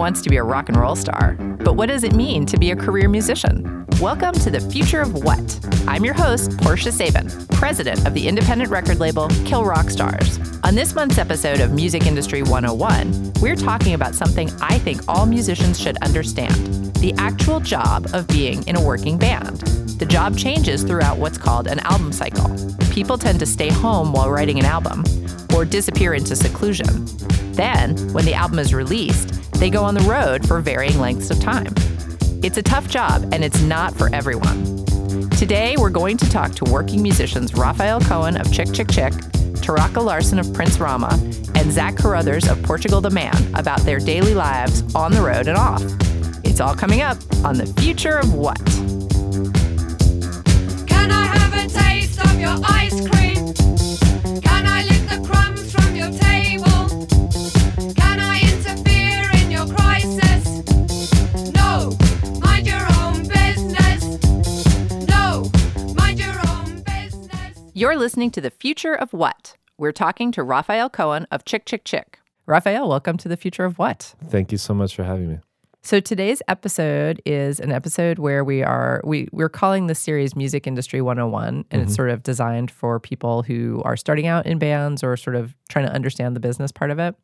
wants to be a rock and roll star, but what does it mean to be a career musician? Welcome to the future of what? I'm your host, Portia Sabin, president of the independent record label Kill Rock Stars. On this month's episode of Music Industry 101, we're talking about something I think all musicians should understand the actual job of being in a working band. The job changes throughout what's called an album cycle. People tend to stay home while writing an album or disappear into seclusion. Then, when the album is released, they go on the road for varying lengths of time. It's a tough job and it's not for everyone. Today, we're going to talk to working musicians Rafael Cohen of Chick Chick Chick, Taraka Larson of Prince Rama, and Zach Carothers of Portugal the Man about their daily lives on the road and off. It's all coming up on The Future of What. Can I have a taste of your ice cream? You're listening to The Future of What. We're talking to Rafael Cohen of Chick Chick Chick. Rafael, welcome to The Future of What. Thank you so much for having me. So today's episode is an episode where we are we we're calling this series Music Industry 101 and it's mm-hmm. sort of designed for people who are starting out in bands or sort of trying to understand the business part of it.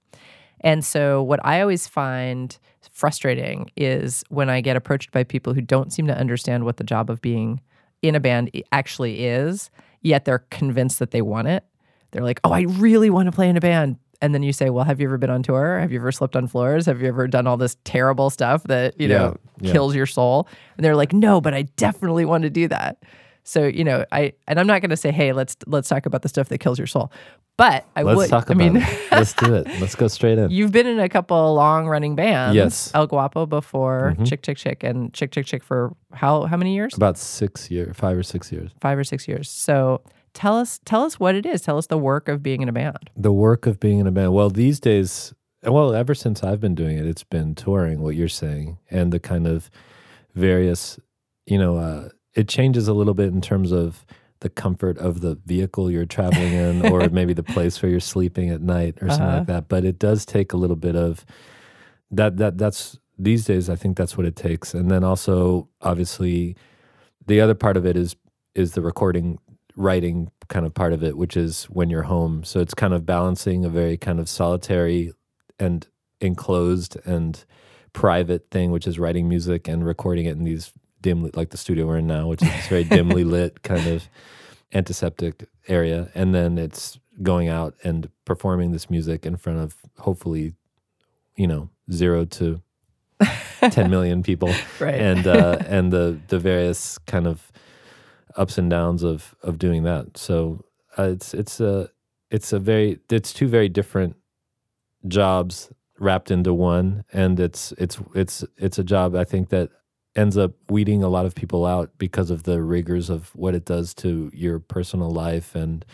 And so what I always find frustrating is when I get approached by people who don't seem to understand what the job of being in a band actually is, yet they're convinced that they want it. They're like, "Oh, I really want to play in a band." And then you say, "Well, have you ever been on tour? Have you ever slept on floors? Have you ever done all this terrible stuff that, you know, Yeah, yeah. kills your soul?" And they're like, "No, but I definitely want to do that." So, you know, I and I'm not going to say, "Hey, let's let's talk about the stuff that kills your soul." But I Let's would talk I about mean, it. Let's do it. Let's go straight in. You've been in a couple long running bands. Yes. El Guapo before, Chick Chick Chick, and Chick Chick Chick for how how many years? About six years, five or six years. Five or six years. So tell us tell us what it is. Tell us the work of being in a band. The work of being in a band. Well, these days, well, ever since I've been doing it, it's been touring. What you're saying, and the kind of various, you know, uh, it changes a little bit in terms of the comfort of the vehicle you're traveling in, or maybe the place where you're sleeping at night, or something Uh-huh. like that. But it does take a little bit of that. That that's these days. I think that's what it takes. And then also, obviously, the other part of it is is the recording writing kind of part of it which is when you're home so it's kind of balancing a very kind of solitary and enclosed and private thing which is writing music and recording it in these dimly like the studio we're in now which is this very dimly lit kind of antiseptic area and then it's going out and performing this music in front of hopefully you know 0 to 10 million people Right. and uh, and the the various kind of ups and downs of of doing that. So uh, it's it's a it's a very it's two very different jobs wrapped into one, and it's it's it's it's a job I think that ends up weeding a lot of people out because of the rigors of what it does to your personal life and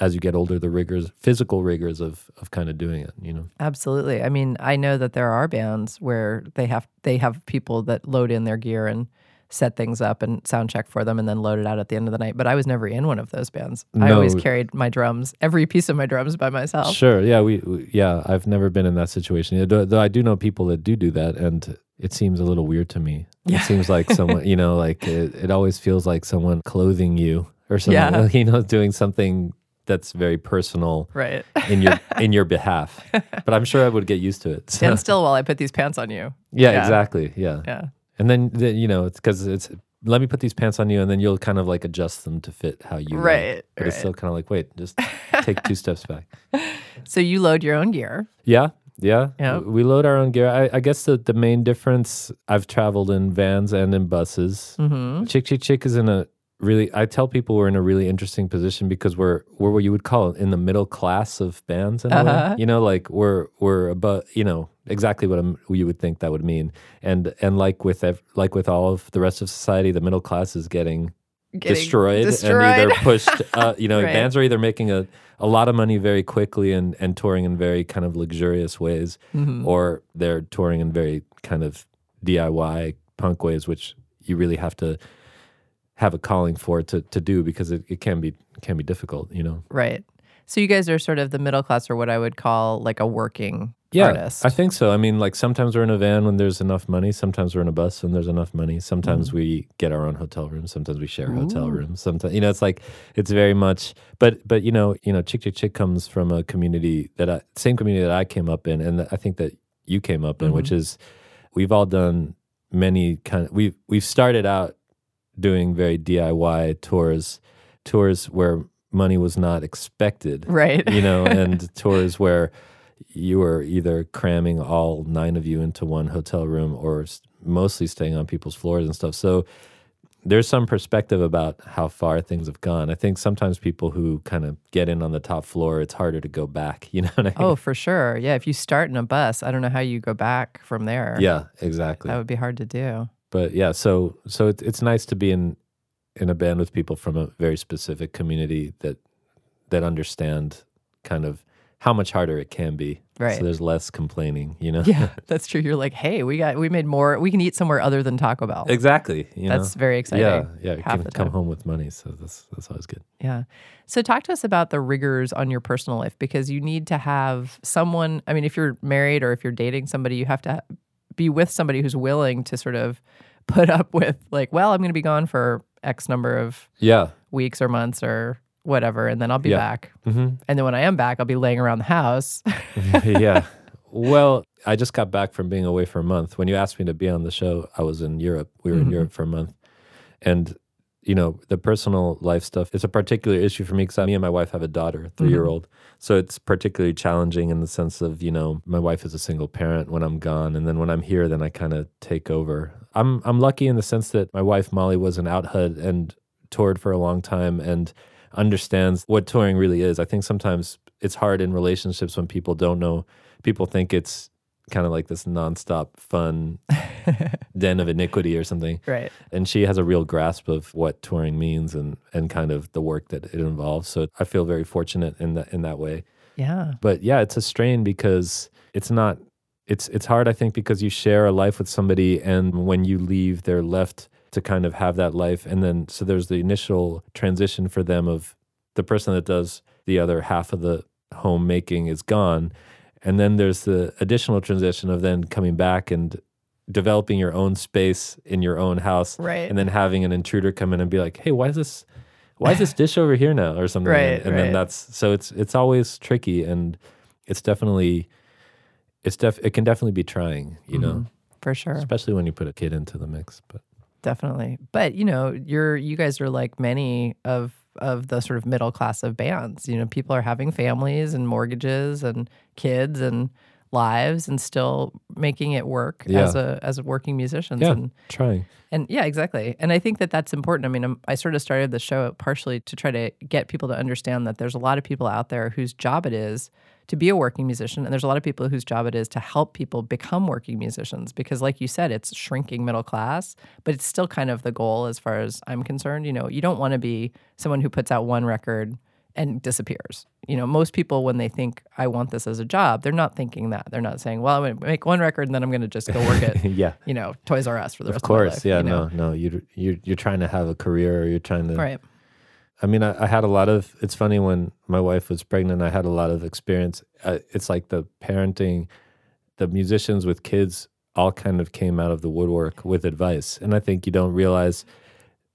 as you get older the rigors physical rigors of of kind of doing it you know Absolutely. I mean, I know that there are bands where they have they have people that load in their gear and set things up and sound check for them and then load it out at the end of the night. But I was never in one of those bands. I always carried my drums, every piece of my drums by myself. Sure. Yeah. We, we. Yeah. I've never been in that situation. Yeah, Though, though I do know people that do do that, and it seems a little weird to me. Yeah. It seems like someone. You know, like it, it always feels like someone clothing you or something. Yeah. You know, doing something that's very personal Right. in your in your behalf. But I'm sure I would get used to it. So- Stand still while I put these pants on you. yeah, Yeah. Exactly. Yeah. Yeah. And then, then you know, it's because it's. Let me put these pants on you, and then you'll kind of like adjust them to fit how you. Right, But it's still kind of like, wait, just take two steps back. So you load your own gear. Yeah, yeah. Yeah. We load our own gear. I, I guess the, the main difference, I've traveled in vans and in buses. Mm-hmm. Chick Chick Chick is in a really, I tell people we're in a really interesting position because we're, we're what you would call in the middle class of bands. In a way. Uh-huh. You know, like we're, we're above, you know, exactly what I'm, you would think that would mean. And, and like with, ev- like with all of the rest of society, the middle class is getting Getting destroyed, destroyed. and either pushed. Uh, you know, Right. bands are either making a, a lot of money very quickly and, and touring in very kind of luxurious ways, Mhm. or they're touring in very kind of DIY punk ways, which you really have to have a calling for to, to do because it, it can be can be difficult. You know, Right. So you guys are sort of the middle class, or what I would call like a working yeah, artist. I think so. I mean, like sometimes we're in a van when there's enough money. Sometimes we're in a bus when there's enough money. Sometimes mm-hmm. we get our own hotel rooms. Sometimes we share hotel rooms. Sometimes you know, it's like it's very much. But but you know, you know, Chick Chick Chick comes from a community that I, same community that I came up in, and I think that you came up in, which mm-hmm. is we've all done many kind of we've we've started out doing very DIY tours, tours where money was not expected right. you know, and tours where you were either cramming all nine of you into one hotel room or mostly staying on people's floors and stuff. So there's some perspective about how far things have gone. I think sometimes people who kind of get in on the top floor, it's harder to go back. You know what I oh, mean? Oh, for sure. Yeah. If you start in a bus, I don't know how you go back from there. yeah, exactly. That would be hard to do. But yeah, so so it, it's nice to be in in a band with people from a very specific community that that understand kind of how much harder it can be. Right. So there's less complaining, you know. Yeah, that's true. You're like, hey, we got we made more. We can eat somewhere other than Taco Bell. exactly. You That's know? very exciting. Yeah, yeah. You can come home with money, so that's that's always good. Yeah. So talk to us about the rigors on your personal life because you need to have someone. I mean, if you're married or if you're dating somebody, you have to be with somebody who's willing to sort of put up with like, well, I'm going to be gone for X number of Yeah. weeks or months or whatever, and then I'll be Yeah. back. hmm And then when I am back, I'll be laying around the house. yeah. Well, I just got back from being away for a month. When you asked me to be on the show, I was in Europe. We were in Europe for a month. And, you know, the personal life stuff is a particular issue for me because me and my wife have a daughter, mm-hmm. 3 year old. So it's particularly challenging in the sense of, you know, my wife is a single parent when I'm gone. And then when I'm here, then I kind of take over. I'm, I'm lucky in the sense that my wife, Molly, was an out HUD and toured for a long time and understands what touring really is. I think sometimes it's hard in relationships when people don't know. People think it's kind of like this nonstop fun den of iniquity or something. right. And she has a real grasp of what touring means and and kind of the work that it involves. So I feel very fortunate in that in that way. Yeah. But yeah, it's a strain because it's not it's it's hard I think because you share a life with somebody and when you leave they're left to kind of have that life and then so there's the initial transition for them of the person that does the other half of the homemaking is gone and then there's the additional transition of then coming back and developing your own space in your own house Right. and then having an intruder come in and be like hey why is this why is this dish over here now or something Right, and right. then that's so it's it's always tricky and it's definitely it's def it can definitely be trying you know mm-hmm. For sure. especially when you put a kid into the mix but Definitely. But, you know, you're you guys are like many of of the sort of middle class of bands. You know, people are having families and mortgages and kids and lives and still making it work as a as working musicians yeah and trying and yeah, exactly. And I think that that's important. I mean, I'm, I sort of started the show partially to try to get people to understand that there's a lot of people out there whose job it is to be a working musician, and there's a lot of people whose job it is to help people become working musicians. Because, like you said, it's shrinking middle class, but it's still kind of the goal as far as I'm concerned. You know, you don't want to be someone who puts out one record and disappears. You know, most people when they think I want this as a job, they're not thinking that. They're not saying, "Well, I'm going to make one record and then I'm going to just go work at yeah you know Toys R Us for the of rest of, course my life." yeah you know? no no you you you're trying to have a career or you're trying to Right. I mean, I, I had a lot of. It's funny when my wife was pregnant. I had a lot of experience. Uh, it's like the parenting, the musicians with kids all kind of came out of the woodwork with advice, and I think you don't realize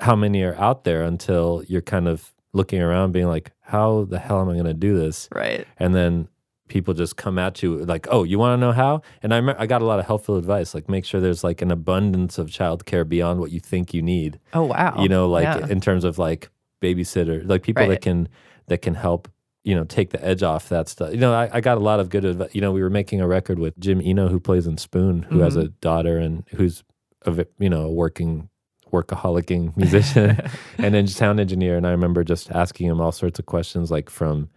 how many are out there until you're kind of looking around, being like, "How the hell am I going to do this?" Right. And then people just come at you like, "Oh, you want to know how?" And I remember I got a lot of helpful advice, like make sure there's like an abundance of childcare beyond what you think you need Oh wow. you know like Yeah. in terms of like babysitter like people Right. that can that can help you know take the edge off that stuff you know I, I got a lot of good advice you know we were making a record with jim eno who plays in spoon who has Mm-hmm. a daughter and who's a you know a working workaholicing musician and then sound engineer and i remember just asking him all sorts of questions like from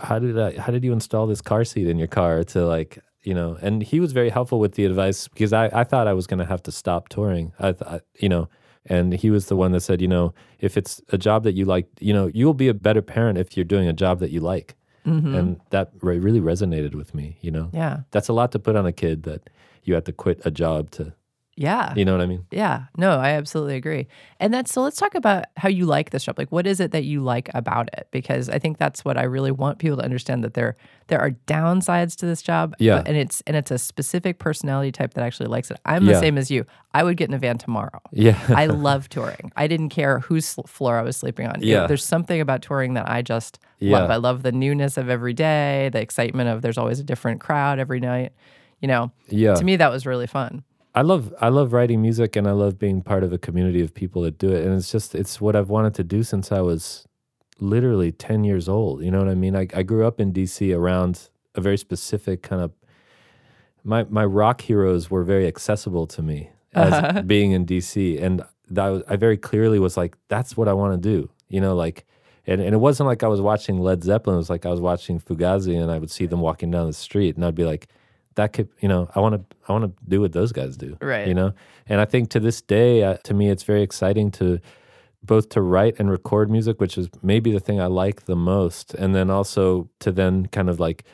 how did I, how did you install this car seat in your car to like you know and he was very helpful with the advice because I, I thought I was going to have to stop touring I thought you know and he was the one that said you know if it's a job that you like you know you'll be a better parent if you're doing a job that you like and that re- really resonated with me you know Mm-hmm. yeah. that's a lot to put on a kid that you have to quit a job to Yeah. You know what I mean? Yeah, no, I absolutely agree. And that's so let's talk about how you like this job. Like what is it that you like about it? Because I think that's what I really want people to understand that there there are downsides to this job. Yeah. but- and it's and it's a specific personality type that actually likes it. I'm the Yeah. same as you. I would get in a van tomorrow. Yeah. I love touring. I didn't care whose floor I was sleeping on. Yeah. there's something about touring that I just Yeah. love. I love the newness of every day, the excitement of there's always a different crowd every night. You know, yeah. to me that was really fun. I love I love writing music and I love being part of a community of people that do it. And it's just it's what I've wanted to do since I was literally 10 years old you know what I mean? I, I grew up in DC around a very specific kind of my my rock heroes were very accessible to me as uh-huh. being in DC and that was, I very clearly was like that's what I want to do you know like and, and it wasn't like I was watching Led Zeppelin it was like I was watching Fugazi and I would see them walking down the street and I'd be like that could you know I want to I want to do what those guys do Right. you know and I think to this day uh, to me it's very exciting to both to write and record music which is maybe the thing I like the most and then also to then kind of like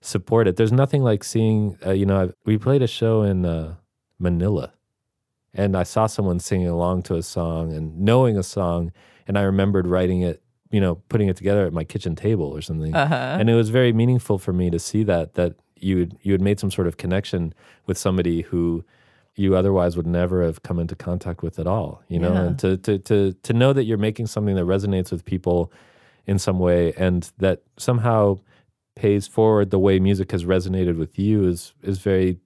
support it there's nothing like seeing uh, you know I, we played a show in uh, Manila and I saw someone singing along to a song and knowing a song and I remembered writing it you know putting it together at my kitchen table or something Uh-huh. and it was very meaningful for me to see that that you had you had made some sort of connection with somebody who you otherwise would never have come into contact with at all you know Yeah. and to, to to to know that you're making something that resonates with people in some way and that somehow pays forward the way music has resonated with you is is very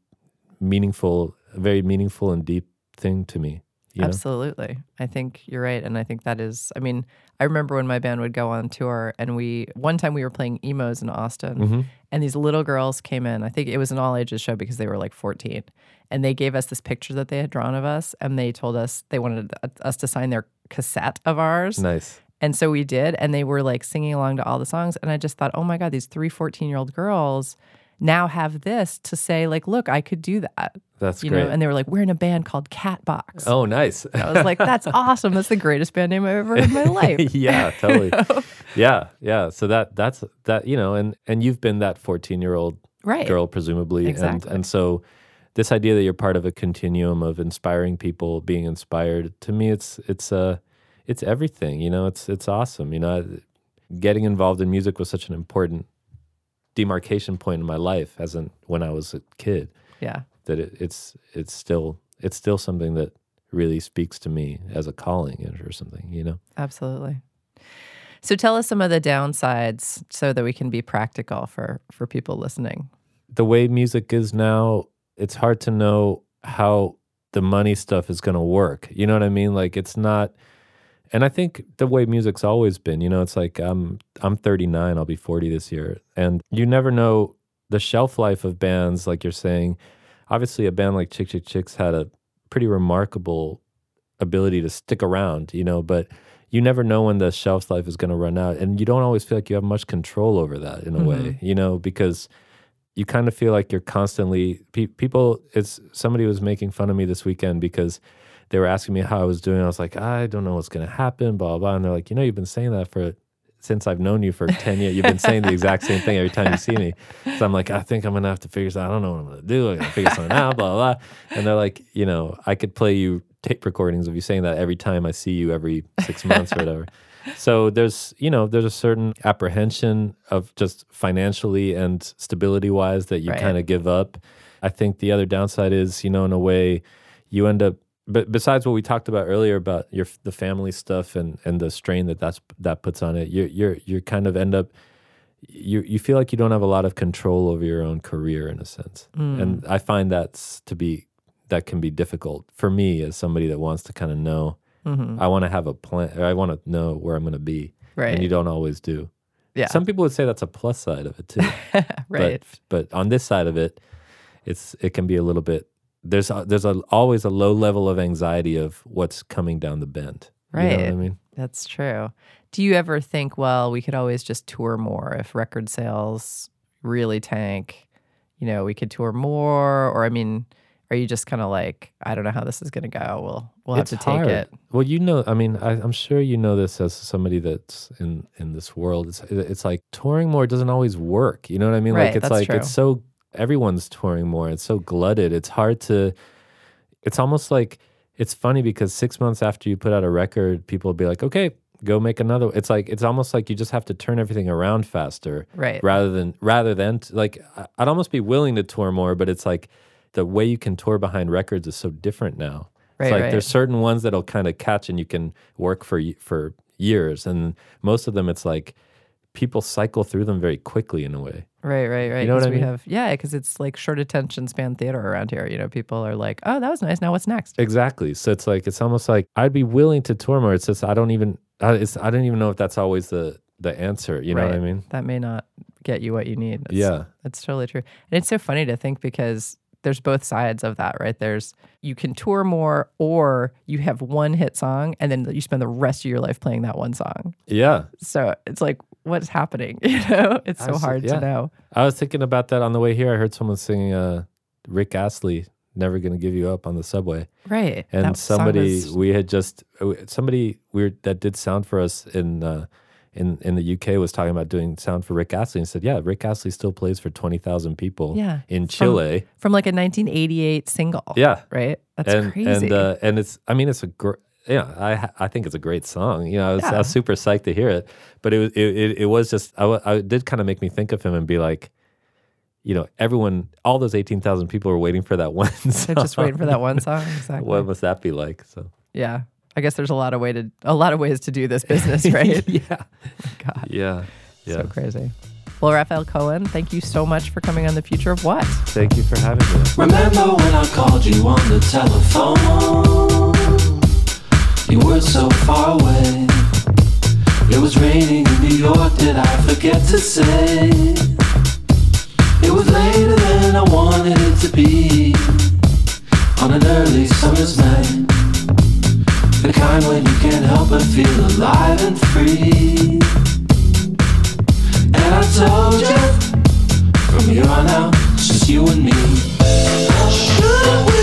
meaningful a very meaningful and deep thing to me you know? Absolutely. I think you're right. And I think that is, I mean, I remember when my band would go on tour and we, one time we were playing Emo's in Austin Mm-hmm. and these little girls came in. I think it was an all ages show because they were like 14. And they gave us this picture that they had drawn of us and they told us they wanted us to sign their cassette of ours. nice And so we did. And they were like singing along to all the songs. And I just thought, oh my God, these three 14 year old girls now have this to say, like, look, I could do that. that's You great know, and they were like, we're in a band called Catbox. oh nice I was like, that's awesome. That's the greatest band name I've ever heard in my life. yeah, totally. Yeah, yeah. So that that's that you know, and and you've been that fourteen year old Right. girl presumably, Exactly. and and so this idea that you're part of a continuum of inspiring people, being inspired, to me, it's it's uh it's everything. You know, it's it's awesome. You know, getting involved in music was such an important demarcation point in my life, as in when I was a kid, Yeah. that it, it's it's still it's still something that really speaks to me as a calling or something. You know. Absolutely. So tell us some of the downsides so that we can be practical for for people listening. the way music is now, it's hard to know how the money stuff is going to work. You know what I mean? Like it's not and I think the way music's always been, you know, it's like I'm I'm 39, I'll be 40 this year, and you never know the shelf life of bands like you're saying. Obviously a band like Chick Chick Chicks had a pretty remarkable ability to stick around, you know, but you never know when the shelf life is going to run out. And you don't always feel like you have much control over that in a way, mm-hmm. you know, because you kind of feel like you're constantly pe- people it's somebody was making fun of me this weekend because they were asking me how I was doing. I was like, I don't know what's going to happen, blah, blah, blah. And they're like, you know, you've been saying that for since I've known you for 10 years. You've been saying the exact same thing every time you see me. So I'm like, I think I'm going to have to figure something. I don't know what I'm going to do. I'm going to figure something out, blah, blah, blah. And they're like, you know, I could play you tape recordings of you saying that every time I see you every six months or whatever. So there's, you know, there's a certain apprehension of just financially and stability wise that you Right. kind of give up. I think the other downside is, you know, in a way, you end up. But besides what we talked about earlier about your the family stuff and and the strain that that's that puts on it, you're you're you kind of end up you you feel like you don't have a lot of control over your own career in a sense, Mm. and I find that's to be that can be difficult for me as somebody that wants to kind of know. Mhm. I want to have a plan. Or I want to know where I'm going to be, Right. and you don't always do. yeah. Some people would say that's a plus side of it too. right. But, but on this side of it, it's it can be a little bit. There's a, there's a, always a low level of anxiety of what's coming down the bend. You know what I mean? That's true. Do you ever think, well, we could always just tour more if record sales really tank? You know, we could tour more, or I mean, are you just kind of like, I don't know how this is going to go. We'll we'll have It's to take hard. it. Well, you know, I mean, I, I'm sure you know this as somebody that's in in this world. It's it's like touring more doesn't always work. You know what I mean? Right, like it's like true. it's so everyone's touring more. It's so glutted. It's hard to. it's almost like it's funny because six months after you put out a record, people will be like, okay, go make another. It's like it's almost like you just have to turn everything around faster, Right. Rather than rather than like I'd almost be willing to tour more, but it's like the way you can tour behind records is so different now. Right, it's like right. there's certain ones that'll kind of catch and you can work for for years, and most of them it's like people cycle through them very quickly in a way. Right, right, right. You know what I we mean? have yeah, because it's like short attention span theater around here. You know, people are like, "Oh, that was nice. Now what's next?" Exactly. So it's like it's almost like I'd be willing to tour more. It's just I don't even I, it's, I don't even know if that's always the the answer. You know what I mean? That may not get you what you need. It's- Yeah. that's totally true. And it's so funny to think because there's both sides of that, right? There's you can tour more, or you have one hit song, and then you spend the rest of your life playing that one song. Yeah. So it's like, what's happening? You know, it's so hard yeah. to know. I was thinking about that on the way here. I heard someone singing uh, Rick Astley, "Never Gonna Give You Up" on the subway, Right. and somebody was- we had just uh, somebody weird that did sound for us in. Uh, in, in the UK was talking about doing sound for Rick Astley and said, yeah, Rick Astley still plays for 20,000 people Yeah. in Chile. from like a 1988 single. yeah. Right. That's and, crazy. And uh, and it's I mean it's a great yeah I I think it's a great song. You know I was, I was super psyched to hear it, but it was it, it, it was just I, I did kind of make me think of him and be like, you know, everyone all those eighteen thousand people were waiting for that one. They're just waiting for that one song. Exactly. What must that be like? So Yeah. I guess there's a lot of way to a lot of ways to do this business, right? yeah oh, God. yeah yeah. So crazy. Well, Rafael Cohen, thank you so much for coming on the future of what? Thank you for having me. Remember when I called you on the telephone? You were so far away. It was raining in New York, did I forget to say? It was later than I wanted it to be. On an early summer's night. The kind when you can't help but feel alive and free. And I told you from here on out, it's just you and me. Should we?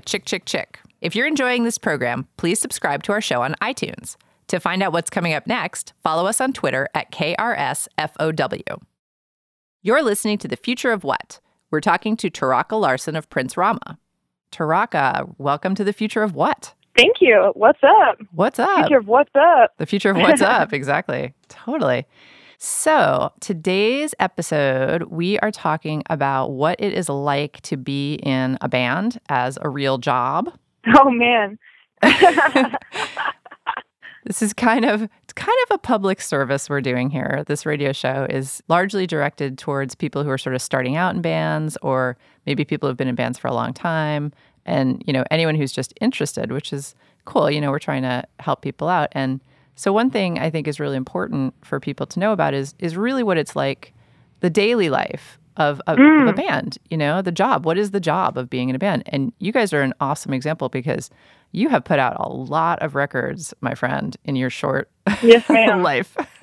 By Chick Chick Chick. If you're enjoying this program, please subscribe to our show on iTunes. To find out what's coming up next, follow us on Twitter at KRSFOW. You're listening to The Future of What? We're talking to Taraka Larson of Prince Rama. Taraka, welcome to The Future of What? Thank you. What's up? What's up? Future of what's up? The future of what's up. Exactly. Totally. So, today's episode, we are talking about what it is like to be in a band as a real job. Oh man. This is kind of it's kind of a public service we're doing here. This radio show is largely directed towards people who are sort of starting out in bands or maybe people who've been in bands for a long time and, you know, anyone who's just interested, which is cool. You know, we're trying to help people out. And so one thing I think is really important for people to know about is is really what it's like the daily life of, of, of a mm. band, you know, the job. What is the job of being in a band? And you guys are an awesome example because you have put out a lot of records, my friend, in your short Yes, life.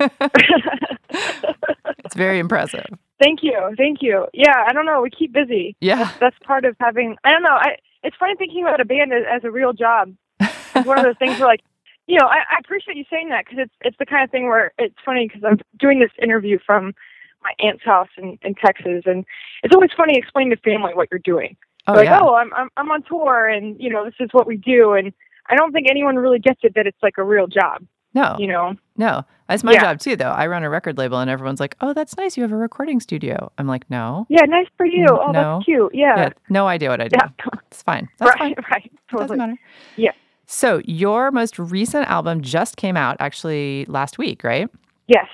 it's very impressive. Thank you. Thank you. Yeah, I don't know. We keep busy. Yeah. That's part of having. I don't know. I. It's funny thinking about a band as, as a real job. It's one of those things where, like, you know, I, I appreciate you saying that because it's it's the kind of thing where it's funny because I'm doing this interview from my aunt's house in, in Texas, and it's always funny explaining to family what you're doing. Oh, like, yeah. oh, I'm, I'm I'm on tour, and you know, this is what we do, and I don't think anyone really gets it that it's like a real job. no, You know. no. That's my Yeah. job too, though. I run a record label and everyone's like, oh, that's nice. You have a recording studio. I'm like, no. Yeah, nice for you. Mm, Oh, no. that's cute. Yeah. Yeah, no idea what I do. Yeah. It's fine. That's right, fine. right. Doesn't Totally. matter. Yeah. So your most recent album just came out actually last week, right? Yes.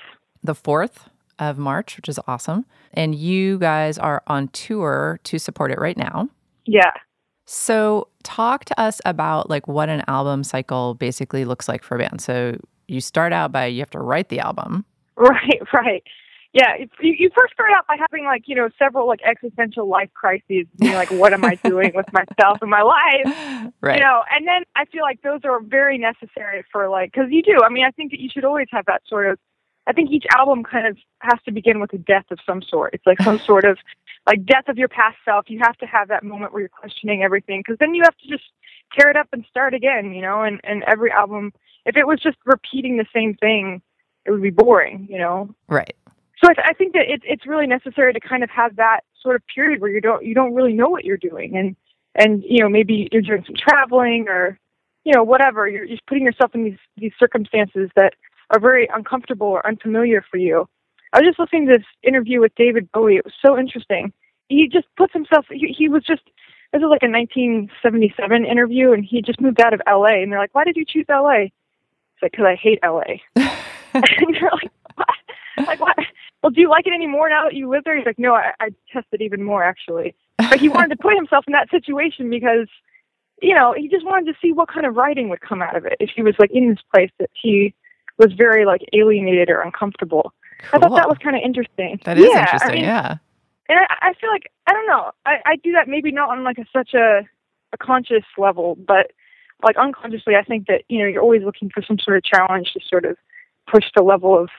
The 4th of March, which is awesome. And you guys are on tour to support it right now. Yeah. So talk to us about like what an album cycle basically looks like for a band. So you start out by you have to write the album. Right, right. Yeah, you, you first start out by having like you know several like existential life crises, being like, what am I doing with myself and my life? Right. You know, and then I feel like those are very necessary for like because you do. I mean, I think that you should always have that sort of. I think each album kind of has to begin with a death of some sort. It's like some sort of like death of your past self. You have to have that moment where you're questioning everything because then you have to just tear it up and start again. You know, and and every album, if it was just repeating the same thing, it would be boring. You know, right. So I, th- I think that it, it's really necessary to kind of have that sort of period where you don't you don't really know what you're doing, and and you know maybe you're doing some traveling or you know whatever. You're just putting yourself in these these circumstances that are very uncomfortable or unfamiliar for you. I was just listening to this interview with David Bowie. It was so interesting. He just puts himself. He, he was just. This is like a 1977 interview, and he just moved out of LA. And they're like, "Why did you choose LA?" It's like, "Cause I hate LA." and you're like, what? like what? Well, do you like it any more now that you live there? He's like, no, I, I tested even more actually. But he wanted to put himself in that situation because, you know, he just wanted to see what kind of writing would come out of it if he was like in this place that he was very like alienated or uncomfortable. I thought that was kind of interesting. That is yeah, interesting. I mean, yeah. and I, I feel like I don't know. I, I do that maybe not on like a, such a a conscious level, but like unconsciously, I think that you know you're always looking for some sort of challenge to sort of push the level of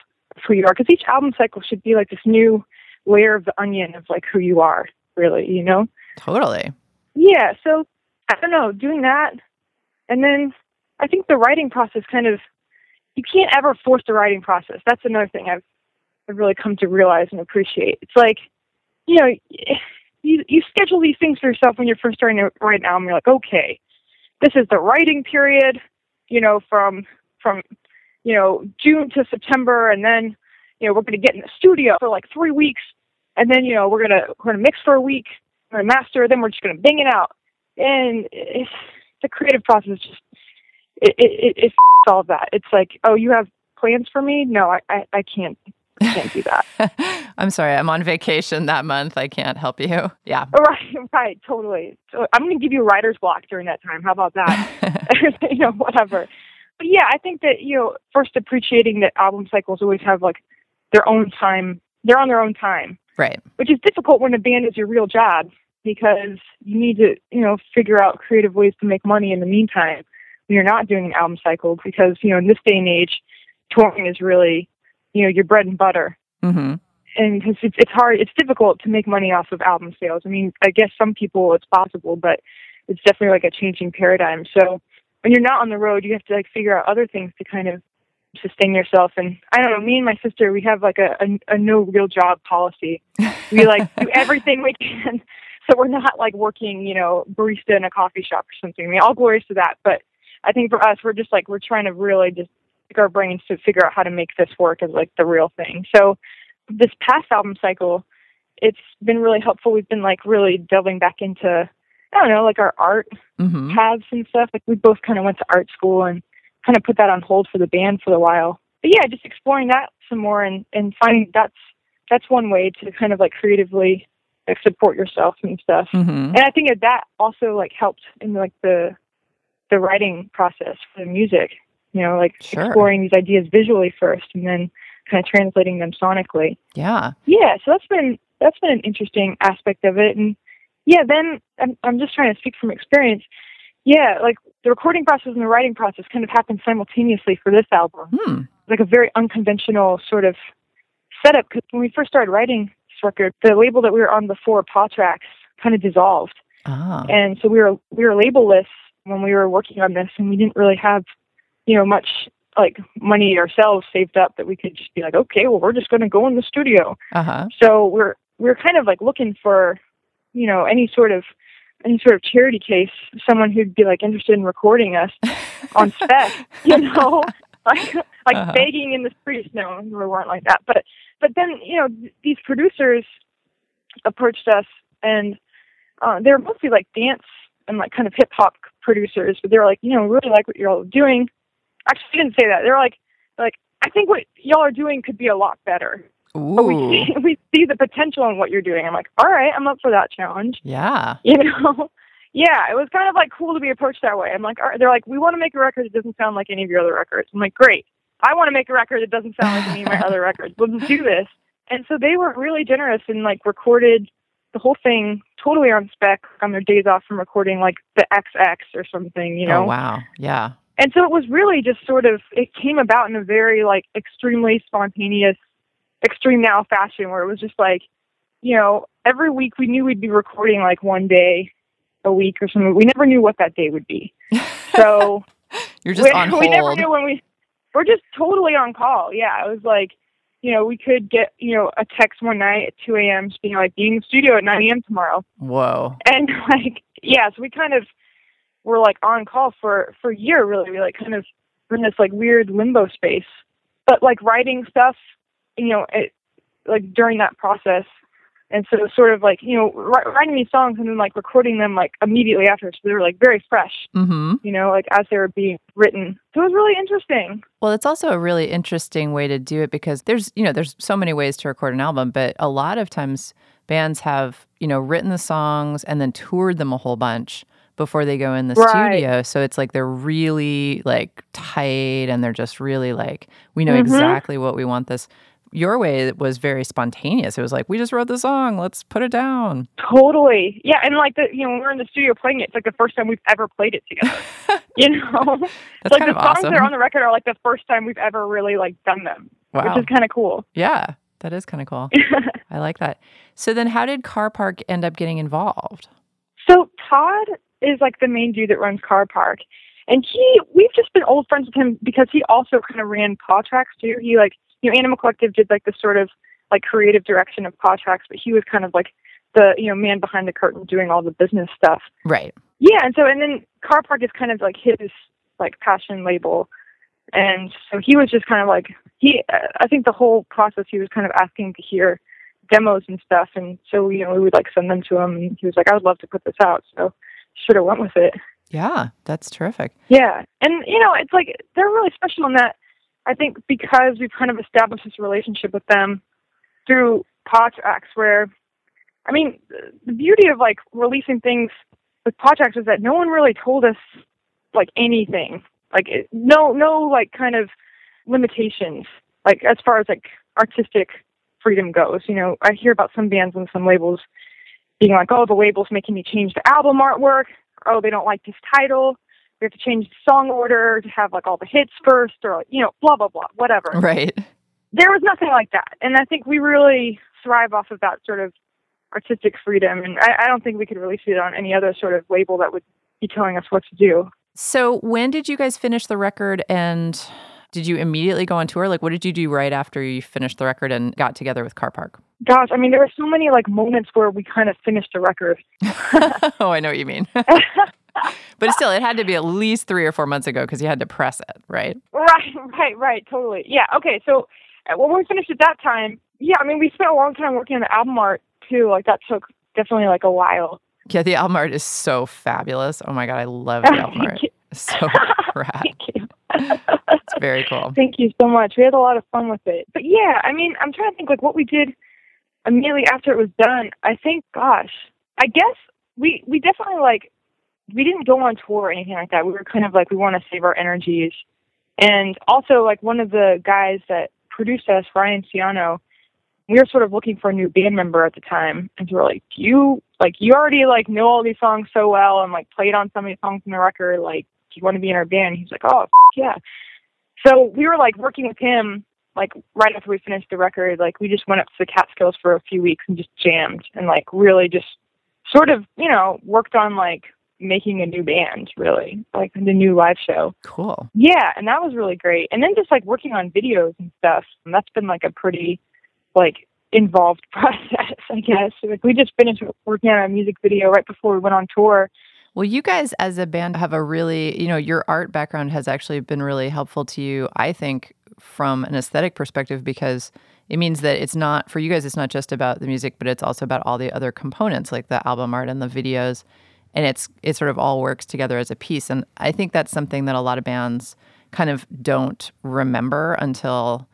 who you are. Because each album cycle should be like this new layer of the onion of like who you are, really. You know? Totally. Yeah. So I don't know, doing that, and then I think the writing process kind of you can't ever force the writing process. That's another thing I've I've really come to realize and appreciate. It's like you know you you schedule these things for yourself when you're first starting to write an album. You're like, okay, this is the writing period, you know, from from you know June to September, and then you know we're going to get in the studio for like three weeks, and then you know we're gonna we're gonna mix for a week, we're gonna master, then we're just gonna bang it out, and it's, the creative process is just it it, it it's all of that. It's like, oh, you have plans for me? No, I I, I can't I can't do that. I'm sorry. I'm on vacation that month. I can't help you. Yeah. Right, right, totally. So I'm going to give you writer's block during that time. How about that? you know, whatever. But yeah, I think that you know, first appreciating that album cycles always have like their own time. They're on their own time, right. which is difficult when a band is your real job because you need to, you know, figure out creative ways to make money in the meantime when you're not doing an album cycle. Because you know, in this day and age, touring is really, you know, your bread and butter hmm and 'cause it's it's hard it's difficult to make money off of album sales i mean i guess some people it's possible but it's definitely like a changing paradigm so when you're not on the road you have to like figure out other things to kind of sustain yourself. And i don't know me and my sister we have like a a, a no real job policy. We like do everything we can. So we're not like working you know barista in a coffee shop or something. I mean all glorious to that. But i think for us we're just like we're trying to really just pick our brains to figure out how to make this work as like the real thing. So this past album cycle, it's been really helpful. We've been like really delving back into, I don't know, like our art hmm paths and stuff. Like we both kind of went to art school and kind of put that on hold for the band for a while. But yeah, just exploring that some more and and finding that's that's one way to kind of like creatively like support yourself and stuff. hmm And I think that that also like helped in like the the writing process for the music. You know, like Sure. exploring these ideas visually first and then kind of translating them sonically Yeah. yeah so that's been that's been an interesting aspect of it and yeah then I'm, I'm just trying to speak from experience yeah like the recording process and the writing process kind of happened simultaneously for this album Hmm. like a very unconventional sort of setup because when we first started writing this record the label that we were on before paw tracks kind of dissolved Ah. and so we were we were labelless when we were working on this and we didn't really have you know much like money ourselves saved up that we could just be like okay well we're just going to go in the studio Uh huh. so we're we're kind of like looking for, you know, any sort of any sort of charity case, someone who'd be like interested in recording us on spec, you know, like like Uh-huh. begging in the streets. No, we weren't like that. But but then you know th- these producers approached us, and uh, they were mostly like dance and like kind of hip hop producers. But they were like, you know, we really like what you're all doing. Actually, they didn't say that. They were like, like I think what y'all are doing could be a lot better we see, we see the potential in what you're doing. I'm like, all right, I'm up for that challenge. Yeah. You know, yeah, it was kind of like cool to be approached that way. I'm like, all right, they're like, we want to make a record that doesn't sound like any of your other records. I'm like, great. I want to make a record that doesn't sound like any of my other records. Let's do this. And so they were really generous and like recorded the whole thing totally on spec on their days off from recording like the XX or something, you know. Oh, wow. Yeah. And so it was really just sort of it came about in a very like extremely spontaneous, extreme now fashion where it was just like, you know, every week we knew we'd be recording like one day a week or something. We never knew what that day would be. So You're just we, on we never knew when we we're just totally on call. Yeah. It was like, you know, we could get, you know, a text one night at two AM just being like, be in the studio at nine AM tomorrow. Whoa. And like yeah, so we kind of were like on call for for a year really. We like kind of were in this like weird limbo space. But like writing stuff, you know, it, like during that process. And so sort of like, you know, writing these songs and then like recording them like immediately after. So they were like very fresh, Mm-hmm. you know, like as they were being written. So it was really interesting. Well, it's also a really interesting way to do it because there's, you know, there's so many ways to record an album, but a lot of times bands have, you know, written the songs and then toured them a whole bunch before they go in the Right. studio. So it's like they're really like tight and they're just really like we know Mhm. exactly what we want this. Your way was very spontaneous. It was like we just wrote the song, let's put it down. Totally. Yeah. And like the, you know, when we're in the studio playing it, it's like the first time we've ever played it together, you know? That's like kind the of songs awesome. that are on the record are like the first time we've ever really like done them, wow. which is kind of cool. yeah, that is kind of cool. I like that. So then how did Car Park end up getting involved? so Todd is like the main dude that runs Car Park, and he we've just been old friends with him because he also kind of ran Paw Tracks too. He like you know Animal Collective did like the sort of like creative direction of Paw Tracks, but he was kind of like the you know man behind the curtain doing all the business stuff. Right. Yeah, and so and then Car Park is kind of like his like passion label, and so he was just kind of like he. I think the whole process he was kind of asking to hear demos and stuff, and so you know we would like send them to him, and he was like, I would love to put this out, so should of went with it. Yeah, that's terrific. Yeah, and you know it's like they're really special in that I think because we've kind of established this relationship with them through Paw Tracks, where I mean the- beauty of like releasing things with Paw Tracks is that no one really told us like anything, like it, no no like kind of limitations, like as far as like artistic freedom goes. You know, I hear about some bands and some labels being like, oh, the label's making me change the album artwork. Oh, they don't like this title we have to change the song order to have like all the hits first or you know blah blah blah whatever Right. there was nothing like that and i think we really thrive off of that sort of artistic freedom and I, I don't think we could release it on any other sort of label that would be telling us what to do So when did you guys finish the record and did you immediately go on tour? Like what did you do right after you finished the record and got together with Car Park? gosh i mean there were so many like moments where we kind of finished the record oh, I know what you mean. but still, it had to be at least three or four months ago because you had to press it, right? right right right totally yeah okay so uh, when we finished at that time yeah i mean we spent a long time working on the album art too like that took definitely like a while Yeah, the album art is so fabulous. Oh my god, I love the album art. So rad. Thank you. It's very cool. Thank you so much. We had a lot of fun with it. But yeah, I mean, I'm trying to think like what we did immediately after it was done. I think, gosh, I guess we we definitely like we didn't go on tour or anything like that. We were kind of like we want to save our energies, and also like one of the guys that produced us, Ryan Ciano, we were sort of looking for a new band member at the time, and so we're like, do you like you already like know all these songs so well and like played on so many songs in the record, like do you want to be in our band? He's like, oh f- yeah. So we were like working with him like right after we finished the record, like we just went up to the Catskills for a few weeks and just jammed and like really just sort of, you know, worked on like making a new band, really, like the new live show. Cool. Yeah, and that was really great. And then just like working on videos and stuff, and that's been like a pretty like involved process, I guess. Like we just finished working on a music video right before we went on tour. Well, you guys as a band have a really, you know, your art background has actually been really helpful to you, I think, from an aesthetic perspective, because it means that it's not, for you guys, it's not just about the music, but it's also about all the other components like the album art and the videos. And it's, it sort of all works together as a piece. And I think that's something that a lot of bands kind of don't remember until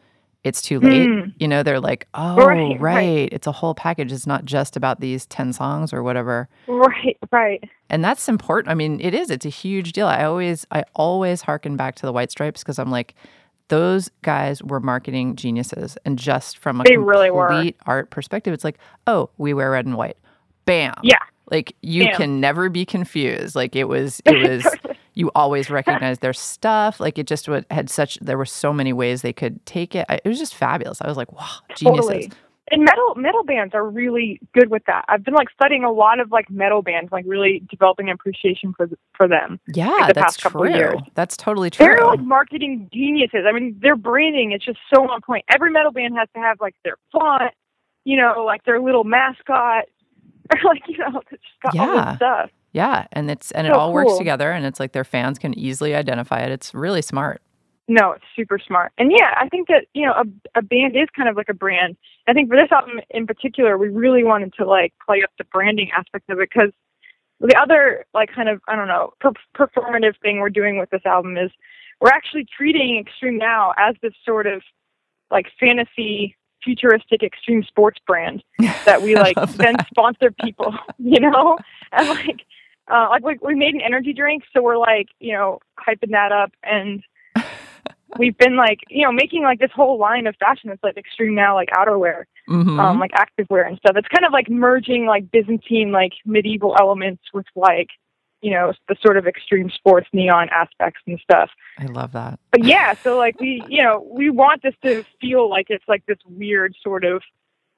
it's too late. Mm. You know, they're like, oh, Right, right, right. It's a whole package. It's not just about these 10 songs or whatever Right, right. and that's important i mean it is it's a huge deal i always i always harken back to the white stripes because i'm like those guys were marketing geniuses. And just from a They really were. complete art perspective, it's like, oh, we wear red and white. Bam. Yeah. Like you Bam. can never be confused. Like it was, it was, you always recognize their stuff. Like it just would, had such, there were so many ways they could take it. I, it was just fabulous. I was like, wow, geniuses. Totally. And metal metal bands are really good with that. I've been like studying a lot of like metal bands, like really developing appreciation for for them. Yeah, like, the that's past couple true. years. That's totally true. They're like marketing geniuses. I mean, their branding is just so on point. Every metal band has to have like their font, you know, like their little mascot, or like you know, it's just got all Yeah. this stuff. Yeah, and it's and it So all works together, and it's like their fans can easily identify it. It's really smart. No, it's super smart. And yeah, I think that, you know, a, a band is kind of like a brand. I think for this album in particular, we really wanted to like play up the branding aspect of it because the other like kind of, I don't know, per- performative thing we're doing with this album is we're actually treating Xtreme Now as this sort of like fantasy futuristic extreme sports brand that we like then that. sponsor people, you know? And like uh like we, we made an energy drink, so we're like, you know, hyping that up and we've been like, you know, making like this whole line of fashion that's like extreme now like outerwear, Mhm. um, like activewear and stuff. It's kind of like merging like Byzantine like medieval elements with like, you know, the sort of extreme sports neon aspects and stuff I love that. but yeah, so like we, you know, we want this to feel like it's like this weird sort of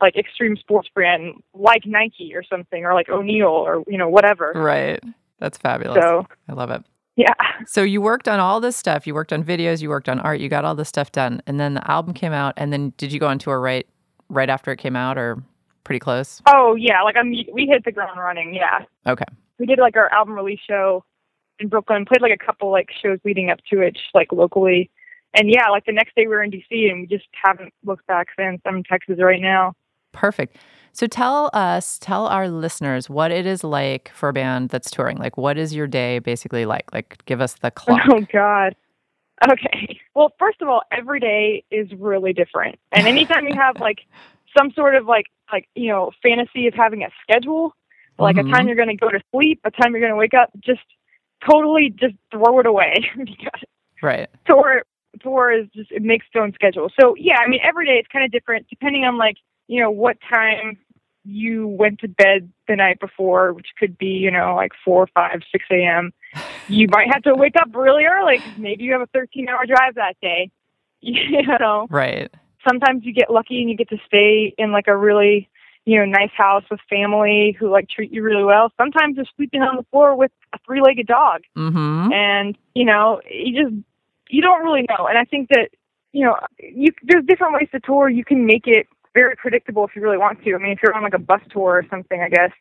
like extreme sports brand, like Nike or something, or like O'Neill or you know whatever. Right. That's fabulous. So I love it. yeah, So you worked on all this stuff. You worked on videos. You worked on art. You got all this stuff done, and then the album came out. And then did you go on tour right right after it came out, or pretty close? oh yeah, like I'm, we hit the ground running. Yeah, Okay. We did like our album release show in Brooklyn, played like a couple like shows leading up to it, just like locally. And yeah, like the next day we were in DC, and we just haven't looked back since. I'm in Texas right now. Perfect. So tell us, tell our listeners what it is like for a band that's touring. Like, what is your day basically like? Like, give us the clock. Oh God. Okay. Well, first of all, every day is really different, and anytime you have like some sort of like like you know fantasy of having a schedule, like a Mhm. time you're going to go to sleep, a time you're going to wake up, just totally just throw it away because Right. tour tour is just it makes its own schedule. So yeah, I mean every day it's kind of different depending on like you know what time you went to bed the night before, which could be you know like four, five, six a.m. You might have to wake up really early. 'cause Maybe you have a 13-hour drive that day. You know, Right. sometimes you get lucky and you get to stay in like a really you know nice house with family who like treat you really well. Sometimes you're sleeping on the floor with a three-legged dog Mm-hmm. and you know you just you don't really know and i think that you know you there's different ways to tour you can make it very predictable if you really want to i mean if you're on like a bus tour or something i guess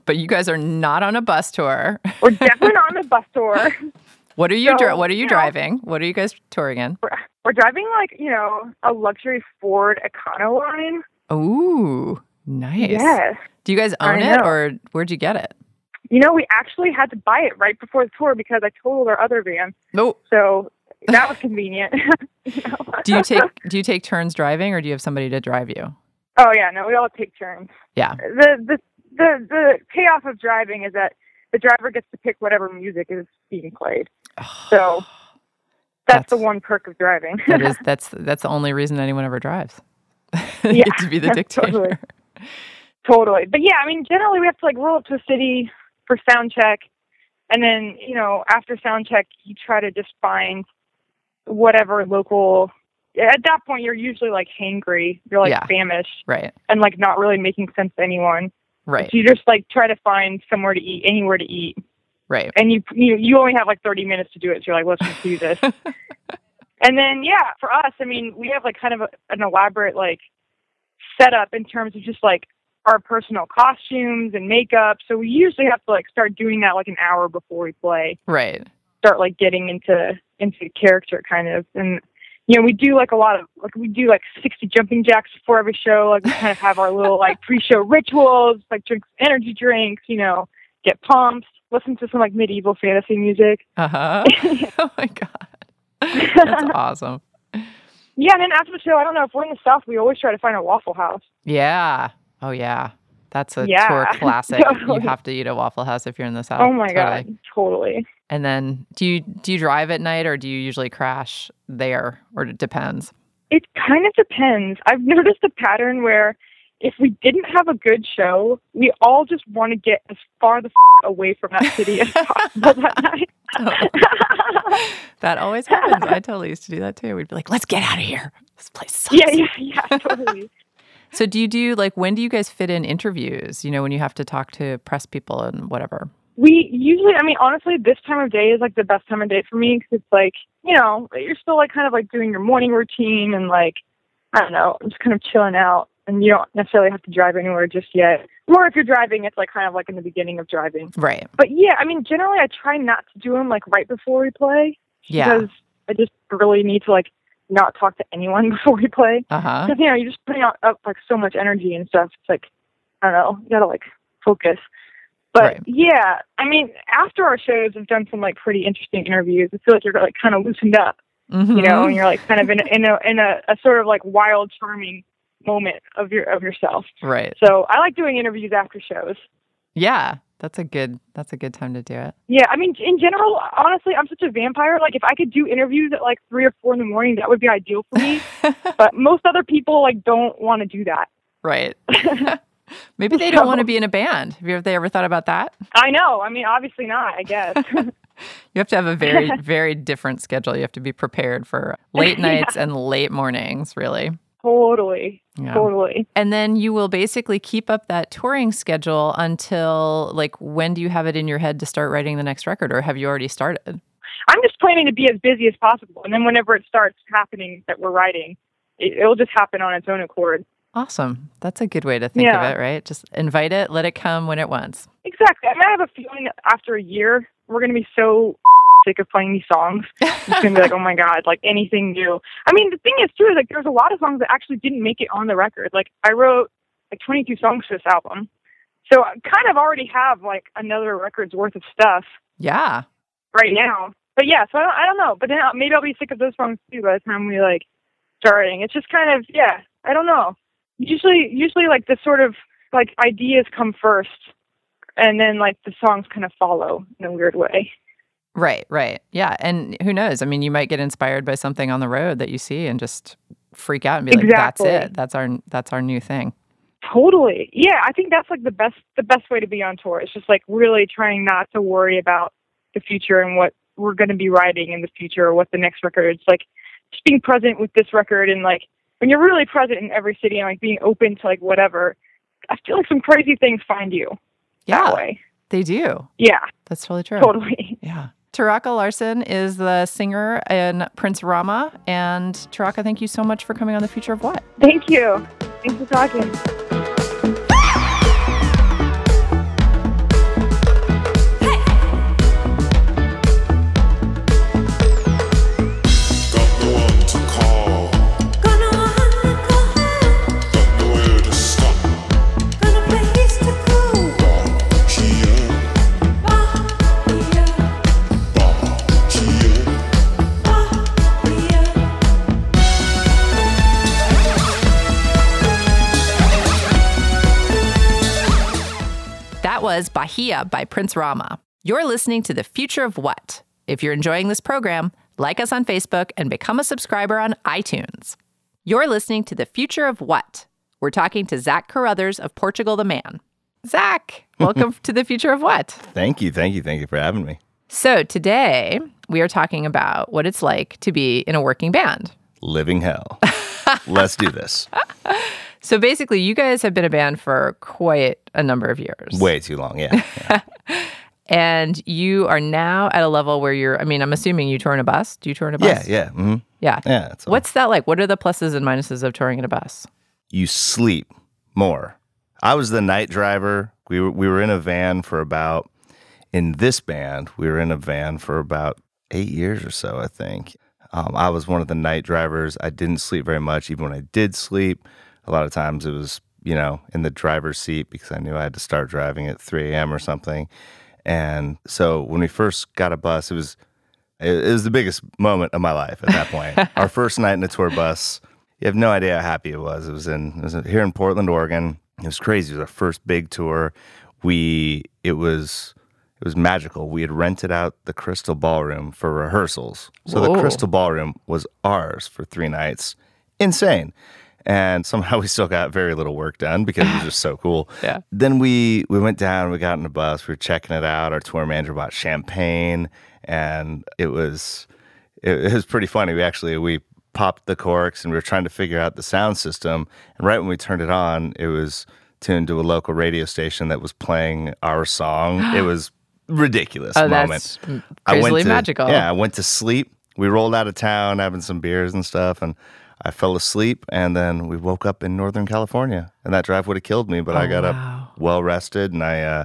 but you guys are not on a bus tour. we're definitely not on a bus tour What are you? So, dri- what are you you know- driving? What are you guys touring in? we're, we're driving like you know a luxury ford econoline Ooh, nice. yes Do you guys own it, or where'd you get it? you know we actually had to buy it right before the tour because i totaled our other van No. so that was convenient Do you take Do you take turns driving, or do you have somebody to drive you? oh yeah no we all take turns Yeah. the the the the payoff of driving is that the driver gets to pick whatever music is being played. So that's, the one perk of driving. That is that's that's the only reason anyone ever drives. Yeah, to be the dictator. totally. Totally. But yeah, I mean, generally we have to like roll up to a city for sound check, and then you know after sound check you try to just find whatever local. At that point, you're usually like hangry. You're like Yeah. famished Right. and like not really making sense to anyone. Right. So you just like try to find somewhere to eat, anywhere to eat. Right. and you you you only have like 30 minutes to do it. So you're like, let's just do this. and then yeah, for us, I mean, we have like kind of a, an elaborate like setup in terms of just like our personal costumes and makeup. So we usually have to like start doing that like an hour before we play. Right. Start like getting into into character kind of and. You know, we do like a lot of like we do like sixty jumping jacks before every show. Like we kind of have our little like pre-show rituals, like drink energy drinks. You know, get pumped, listen to some like medieval fantasy music. Uh huh. oh my god. That's awesome. Yeah, and then after the show, I don't know if we're in the South, we always try to find a Waffle House. Yeah. Oh yeah. That's a Yeah, tour classic. You have to eat a Waffle House if you're in the South. oh my Totally. god, totally. And then do you do you drive at night or do you usually crash there or it depends? It kind of depends. I've noticed a pattern where if we didn't have a good show, we all just want to get as far the f- away from that city as possible that night. That always happens. I totally used to do that too. We'd be like, let's get out of here. This place sucks. yeah, yeah, yeah, totally. So do you do like when do you guys fit in interviews? You know, when you have to talk to press people and whatever. We usually, I mean, honestly, this time of day is like the best time of day for me because it's like, you know, you're still like kind of like doing your morning routine and like, I don't know, I'm just kind of chilling out. And you don't necessarily have to drive anywhere just yet. Or if you're driving, it's like kind of like in the beginning of driving. Right. But yeah, I mean, generally, I try not to do them like right before we play Yeah. because I just really need to like not talk to anyone before we play. Uh huh. Because you know, you're just putting out up like so much energy and stuff. It's like I don't know, you gotta like focus. But Right. yeah, I mean, after our shows, I've done some like pretty interesting interviews. I feel like you're like kind of loosened up, Mm-hmm. you know, and you're like kind of in a, in a in a, a sort of like wild, charming moment of your of yourself. Right. So I like doing interviews after shows. Yeah. That's a good that's a good time to do it. Yeah, I mean, in general, honestly, I'm such a vampire. Like, if I could do interviews at like three or four in the morning, that would be ideal for me. but most other people like don't want to do that. Right. Maybe they don't want to be in a band. Have you ever, they ever thought about that? I know. I mean, obviously not. I guess. You have to have a very, very different schedule. You have to be prepared for late nights and late mornings, really. Totally, Yeah. totally. And then you will basically keep up that touring schedule until like when do you have it in your head to start writing the next record or have you already started? I'm just planning to be as busy as possible, and then whenever it starts happening that we're writing, it, it'll just happen on its own accord. Awesome. That's a good way to think Yeah. of it, right? Just invite it, let it come when it wants. Exactly. I mean, I have a feeling after a year, we're going to be so sick of playing these songs. It's to be like, oh my God, like anything new. I mean, the thing is, too, is like there's a lot of songs that actually didn't make it on the record. Like, I wrote like 22 songs for this album. So I kind of already have like another record's worth of stuff Yeah. right now. But yeah, so I don't, I don't know. But then I'll- maybe I'll be sick of those songs too by the time we like starting. It's just kind of yeah. I don't know. Usually, usually like the sort of like ideas come first, and then like the songs kind of follow in a weird way. Right, right. Yeah. And who knows? I mean, you might get inspired by something on the road that you see and just freak out and be like, that's it. That's our that's our new thing. Totally. Yeah, I think that's like the best the best way to be on tour. It's just like really trying not to worry about the future and what we're going to be writing in the future or what the next record. It's like just being present with this record and like when you're really present in every city and like being open to like whatever. I feel like some crazy things find you Yeah. They do. Yeah, That's totally true. totally. Yeah. Taraka Larson is the singer in Prince Rama. And Taraka, thank you so much for coming on The Future of What? Thank you. Thanks for talking. That was Bahia by Prince Rama. You're listening to The Future of What? If you're enjoying this program, like us on Facebook and become a subscriber on iTunes. You're listening to The Future of What? We're talking to Zach Carothers of Portugal the Man. Zach, welcome to The Future of What? Thank you, thank you, thank you for having me. So today we are talking about what it's like to be in a working band. Living hell. Let's do this. So basically, you guys have been a band for quite a number of years. Way too long, yeah. yeah. And you are now at a level where you're, I mean, I'm assuming you tour in a bus. Do you tour in a Yeah, bus? yeah. Yeah. Yeah. It's What's that like? What are the pluses and minuses of touring in a bus? you sleep more. I was the night driver. We were we were in a van for about in this band, we were in a van for about eight years or so, I think. Um, I was one of the night drivers. I didn't sleep very much. Even when I did sleep, a lot of times it was, you know, in the driver's seat because I knew I had to start driving at 3 a.m. or something. And so when we first got a bus, it was it, was the biggest moment of my life at that point. Our first night in a tour bus. You have no idea how happy it was. It was in it was here in Portland, Oregon. It was crazy. It was our first big tour. We it was it It was magical. We had rented out the Crystal Ballroom for rehearsals. So the Crystal Ballroom was ours for three nights. Insane. And somehow we still got very little work done because it was just so cool. Yeah. Then we we went down, we got in a bus, we were checking it out. Our tour manager bought champagne and it was it, was pretty funny. We actually we popped the corks and we were trying to figure out the sound system. And right when we turned it on, it was tuned to a local radio station that was playing our song. it was ridiculous Oh, moment. that's I went to- magical. Yeah, I went to sleep. We rolled out of town having some beers and stuff, and I fell asleep. And then we woke up in Northern California, and that drive would have killed me. But I got Oh, wow. up well rested, and I uh,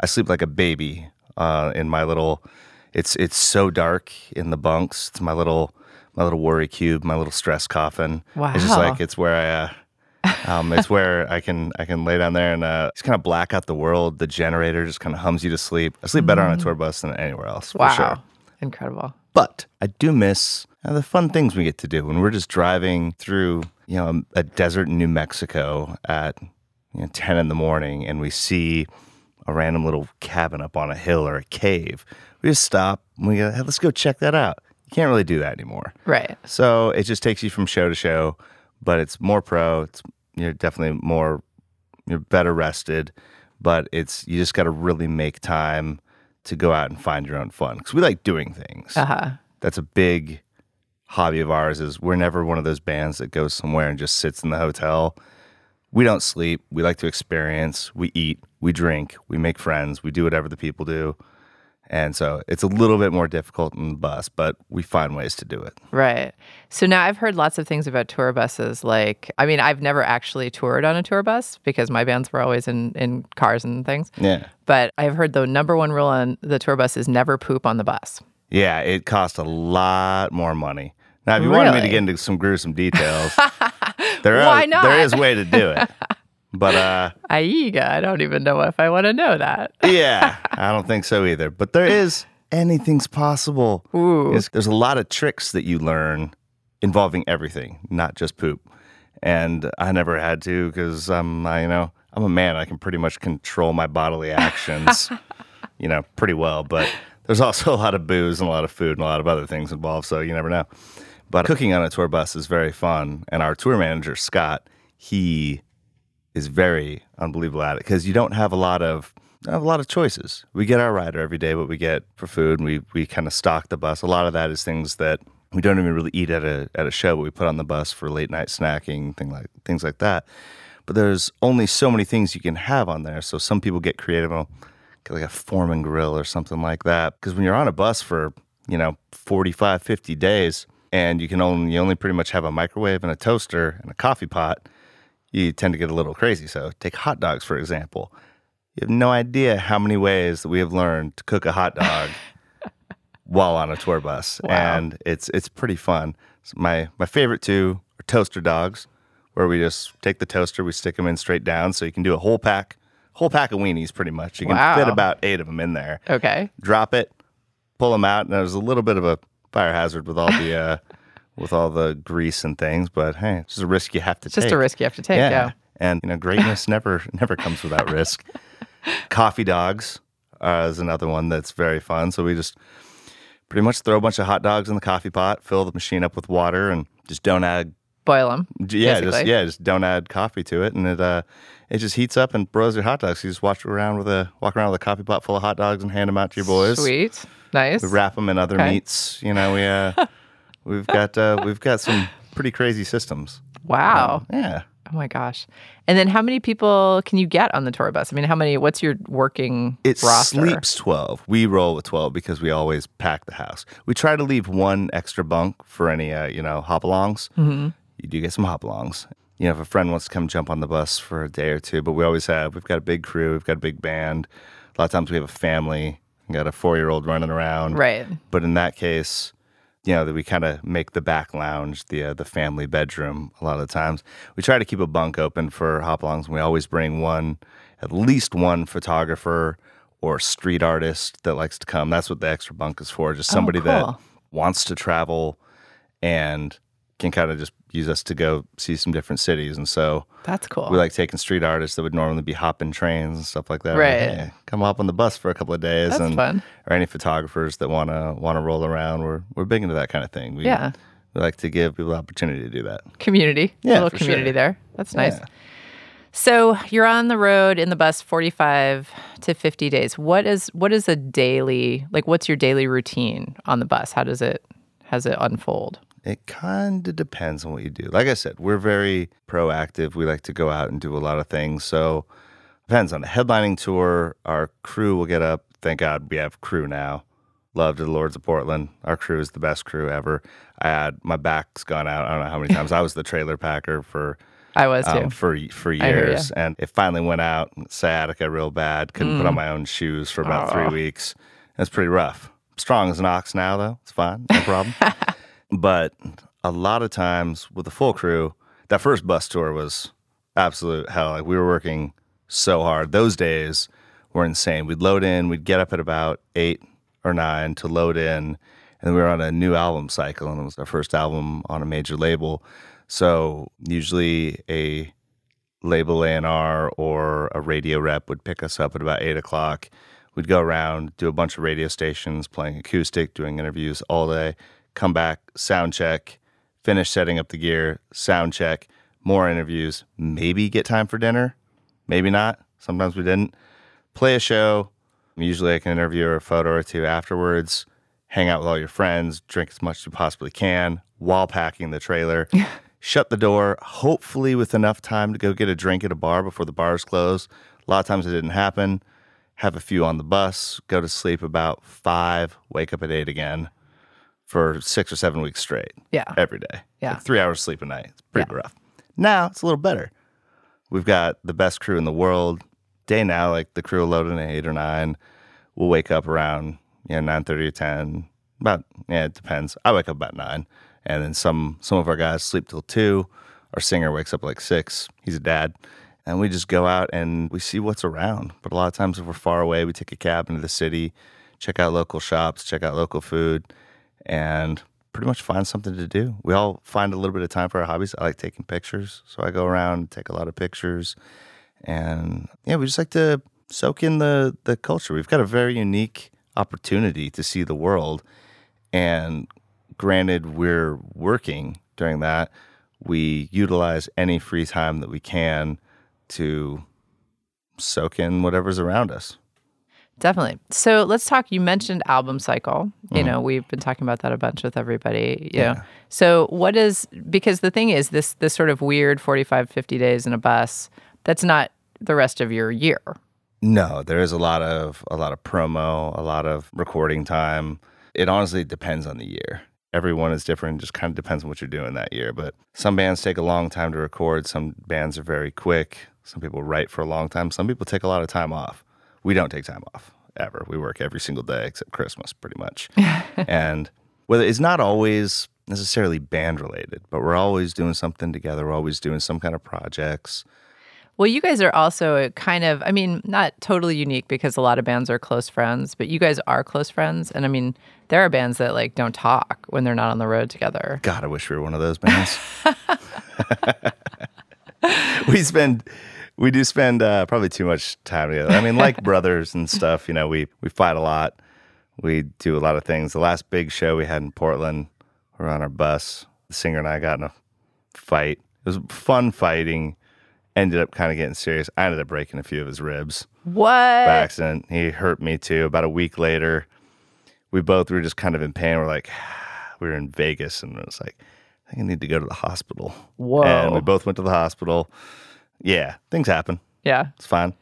I sleep like a baby uh, in my little. It's it's so dark in the bunks. It's my little my little worry cube, my little stress coffin. Wow. It's just like it's where I. Uh, um, it's where I can I can lay down there and uh, just kind of black out the world. The generator just kind of hums you to sleep. I sleep better on a tour bus than anywhere else. Wow. For sure. Incredible. But I do miss uh, the fun things we get to do when we're just driving through, you know, a desert in New Mexico at you know, 10 in the morning and we see a random little cabin up on a hill or a cave. We just stop and we go, hey, let's go check that out. You can't really do that anymore. Right. So it just takes you from show to show, but it's more pro. It's you're definitely more you're better rested, but it's you just got to really make time to go out and find your own fun because we like doing things. Uh huh. That's a big hobby of ours. Is we're never one of those bands that goes somewhere and just sits in the hotel. We don't sleep. We like to experience. We eat. We drink. We make friends. We do whatever the people do. And so it's a little bit more difficult in the bus, but we find ways to do it. Right. So now I've heard lots of things about tour buses. Like, I mean, I've never actually toured on a tour bus because my bands were always in, in cars and things. Yeah. But I've heard the number one rule on the tour bus is never poop on the bus. Yeah, it costs a lot more money. Now, if you wanted me to get into some gruesome details, there Why are- not? there is a way to do it. But uh, Aiga, I don't even know if I want to know that. yeah, I don't think so either. But there is anything's possible. Ooh. There's a lot of tricks that you learn involving everything, not just poop. And I never had to because I'm, I, you know, I'm a man. I can pretty much control my bodily actions, you know, pretty well. But there's also a lot of booze and a lot of food and a lot of other things involved. So you never know. But cooking on a tour bus is very fun. And our tour manager, Scott, he is very unbelievable at it because you don't have a lot of a lot of choices. We get our rider every day, what we get for food, and we we kind of stock the bus. A lot of that is things that we don't even really eat at a at a show, but we put on the bus for late night snacking, thing like things like that. But there's only so many things you can have on there. So some people get creative, and get like a Foreman grill or something like that. Because when you're on a bus for you know 45, 50 days, and you can only you only pretty much have a microwave and a toaster and a coffee pot you tend to get a little crazy. So, take hot dogs, for example. You have no idea how many ways that we have learned to cook a hot dog while on a tour bus. Wow. And it's it's pretty fun. So my, my favorite two are toaster dogs, where we just take the toaster, we stick them in straight down. So, you can do a whole pack, whole pack of weenies pretty much. You can Wow. fit about eight of them in there Okay. drop it, pull them out, and there's a little bit of a fire hazard with all the uh, with all the grease and things. But hey, it's just a risk you have to Just take. Just a risk you have to take. Yeah. And you know, greatness never never comes without risk. Coffee dogs uh, is another one that's very fun. So we just pretty much throw a bunch of hot dogs in the coffee pot, fill the machine up with water, and just don't add Boil them. yeah, just yeah, just don't add coffee to it, and it uh, it just heats up and broils your hot dogs. You just walk around with a walk around with a coffee pot full of hot dogs and hand them out to your boys. Sweet. Nice. We wrap them in other Okay. meats. You know, we uh, we've got uh, we've got some pretty crazy systems. Wow. Yeah, Oh my gosh. And then how many people can you get on the tour bus? I mean, how many, what's your working it roster? sleeps twelve. We roll with twelve because we always pack the house. We try to leave one extra bunk for any uh, you know hop-alongs. Mm-hmm. You do get some hop-alongs. You know, if a friend wants to come jump on the bus for a day or two, but we always have. We've got a big crew. We've got a big band. A lot of times we have a family. We got a four-year-old running around. Right. But in that case, you know, that we kind of make the back lounge the uh, the family bedroom. A lot of the times, we try to keep a bunk open for hop-alongs. And we always bring one, at least one photographer or street artist that likes to come. That's what the extra bunk is for. Just somebody that cool. wants to travel and can kind of just use us to go see some different cities. And so That's cool. we like taking street artists that would normally be hopping trains and stuff like that. Right. Like, "Hey, come hop on the bus for a couple of days. That's and, fun. Or any photographers that want to want to roll around. We're we're big into that kind of thing. We, Yeah. We like to give people the opportunity to do that. community. Yeah, little for community sure. there. That's nice. Yeah. So you're on the road in the bus 45 to 50 days. What is what is a daily like? What's your daily routine on the bus? How does it has it unfold? It kind of depends on what you do. Like I said, we're very proactive. We like to go out and do a lot of things. So depends on a headlining tour. Our crew will get up. Thank God we have crew now. Love to the Lords of Portland. Our crew is the best crew ever. I had my back's gone out. I don't know how many times. I was the trailer packer for I was too. um, for for years, and it finally went out. Sciatica real bad. Couldn't Mm. put on my own shoes for about three weeks. It's pretty rough. Strong as an ox now, though. It's fine, no problem. but a lot of times with the full crew, that first bus tour was absolute hell. Like we were working so hard. Those days were insane. We'd load in. We'd get up at about eight or nine to load in, and we were on a new album cycle, and it was our first album on a major label. So usually a label A&R or a radio rep would pick us up at about eight o'clock. We'd go around, do a bunch of radio stations, playing acoustic, doing interviews all day, come back, sound check, finish setting up the gear, sound check, more interviews, maybe get time for dinner, maybe not. Sometimes we didn't. Play a show. Usually I can interview or a photo or two afterwards, hang out with all your friends, drink as much as you possibly can while packing the trailer. Shut the door, hopefully with enough time to go get a drink at a bar before the bars close. A lot of times it didn't happen. Have a few on the bus, go to sleep about five, wake up at eight again for six or seven weeks straight. Yeah. Every day. Yeah. Like three hours sleep a night. It's pretty rough. Now it's a little better. We've got the best crew in the world. Day now, like the crew will load in at eight or nine. We'll wake up around you know nine thirty or ten. About yeah, it depends. I wake up about nine, and then some some of our guys sleep till two. Our singer wakes up like six. He's a dad, and we just go out and we see what's around. But a lot of times, if we're far away, we take a cab into the city, check out local shops, check out local food, and pretty much find something to do. We all find a little bit of time for our hobbies. I like taking pictures, so I go around, take a lot of pictures, and yeah, we just like to soak in the the culture. We've got a very unique opportunity to see the world, and granted, we're working during that. We utilize any free time that we can to soak in whatever's around us. Definitely. So let's talk. You mentioned album cycle. Mm-hmm. You know, we've been talking about that a bunch with everybody. You know. So what is because the thing is this this sort of weird 45 50 days in a bus, that's not the rest of your year. No, there is a lot of a lot of promo, a lot of recording time. It honestly depends on the year. Everyone is different. Just kind of depends on what you're doing that year. But some bands take a long time to record. Some bands are very quick. Some people write for a long time. Some people take a lot of time off. We don't take time off ever. We work every single day except Christmas, pretty much. and whether it's not always necessarily band related, but we're always doing something together. We're always doing some kind of projects. Well, you guys are also kind of, I mean, not totally unique because a lot of bands are close friends, but you guys are close friends. And I mean, there are bands that like don't talk when they're not on the road together. God, I wish we were one of those bands. we spend, we do spend uh, probably too much time together. I mean, like brothers and stuff. You know, we we fight a lot. We do a lot of things. The last big show we had in Portland, we were on our bus. The singer and I got in a fight. It was fun fighting. Ended up kind of getting serious. I ended up breaking a few of his ribs What? by accident. He hurt me too. About a week later, we both were just kind of in pain. We're like, we were in Vegas, and it was like, I think I need to go to the hospital. Whoa. And we both went to the hospital. Yeah, things happen. Yeah. It's fine.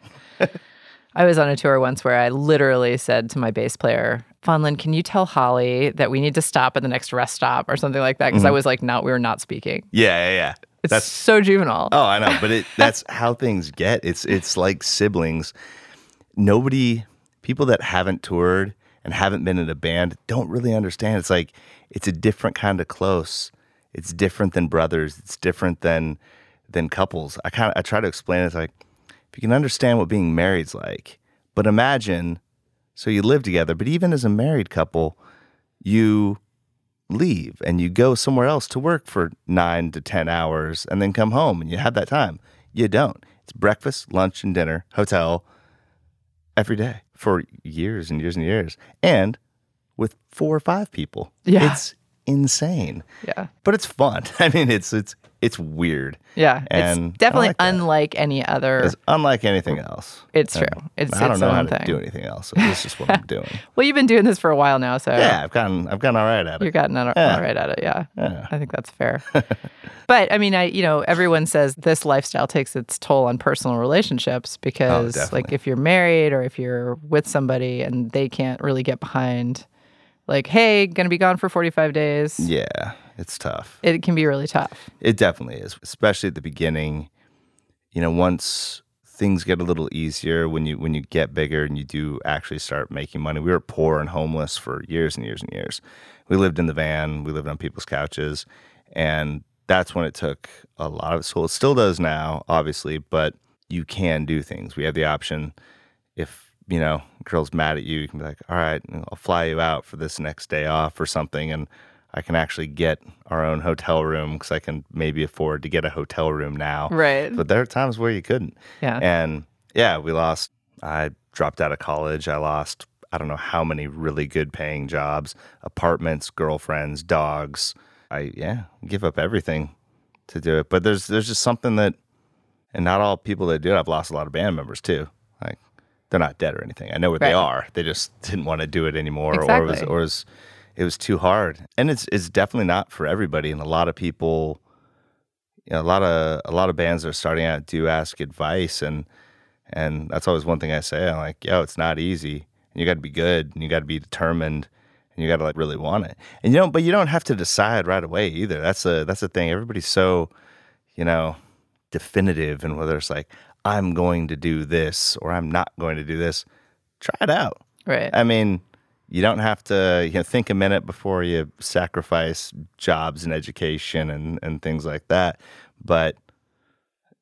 I was on a tour once where I literally said to my bass player, Fonlin, can you tell Holly that we need to stop at the next rest stop or something like that? Because I mm-hmm. was like, not, we were not speaking. Yeah, yeah, yeah. It's That's so juvenile. oh, I know, but it that's how things get. It's it's like siblings. Nobody, people that haven't toured and haven't been in a band don't really understand. It's like it's a different kind of close. It's different than brothers. It's different than than couples. I kind of I try to explain it. It's like if you can understand what being married's like, but imagine so you live together, but even as a married couple, you leave and you go somewhere else to work for nine to 10 hours and then come home and you have that time. You don't. It's breakfast, lunch, and dinner, hotel every day for years and years and years. And with four or five people. Yeah. It's insane. Yeah. But it's fun. I mean, it's it's it's weird. Yeah. And it's definitely like unlike any other. It's unlike anything else. It's And true. It's I don't its know how own to thing. do anything else. So this is what I'm doing. Well, you've been doing this for a while now, so Yeah, I've gotten I've gotten all right at it. you've gotten all Yeah. all right at it. Yeah. Yeah. I think that's fair. but I mean, I you know, everyone says this lifestyle takes its toll on personal relationships oh, because like Oh, definitely. if you're married or if you're with somebody and they can't really get behind like, hey, gonna be gone for 45 days. Yeah, it's tough. It can be really tough. It definitely is, especially at the beginning. You know, once things get a little easier when you when you get bigger and you do actually start making money. We were poor and homeless for years and years and years. We lived in the van, we lived on people's couches, and that's when it took a lot of so it still does now, obviously, but you can do things. We have the option if you know girl's mad at you, you can be like, all right, I'll fly you out for this next day off or something, and I can actually get our own hotel room because I can maybe afford to get a hotel room now. Right. But there are times where you couldn't. Yeah. And yeah, we lost. I dropped out of college. I lost. I don't know how many really good paying jobs, apartments, girlfriends, dogs. I yeah, give up everything to do it. But there's there's just something that, and not all people that do it. I've lost a lot of band members too. They're not dead or anything. I know where they are. They just didn't want to do it anymore, or it was or it was it was too hard. And it's it's definitely not for everybody. And a lot of people, you know, a lot of a lot of bands that are starting out do ask advice, and and that's always one thing I say. I'm like, yo, it's not easy. And you got to be good, and you got to be determined, and you got to like really want it. And you don't, but you don't have to decide right away either. That's a that's the thing. Everybody's so, you know, definitive, and whether it's like I'm going to do this or I'm not going to do this, try it out. Right. I mean, you don't have to you know, think a minute before you sacrifice jobs and education and, and things like that. But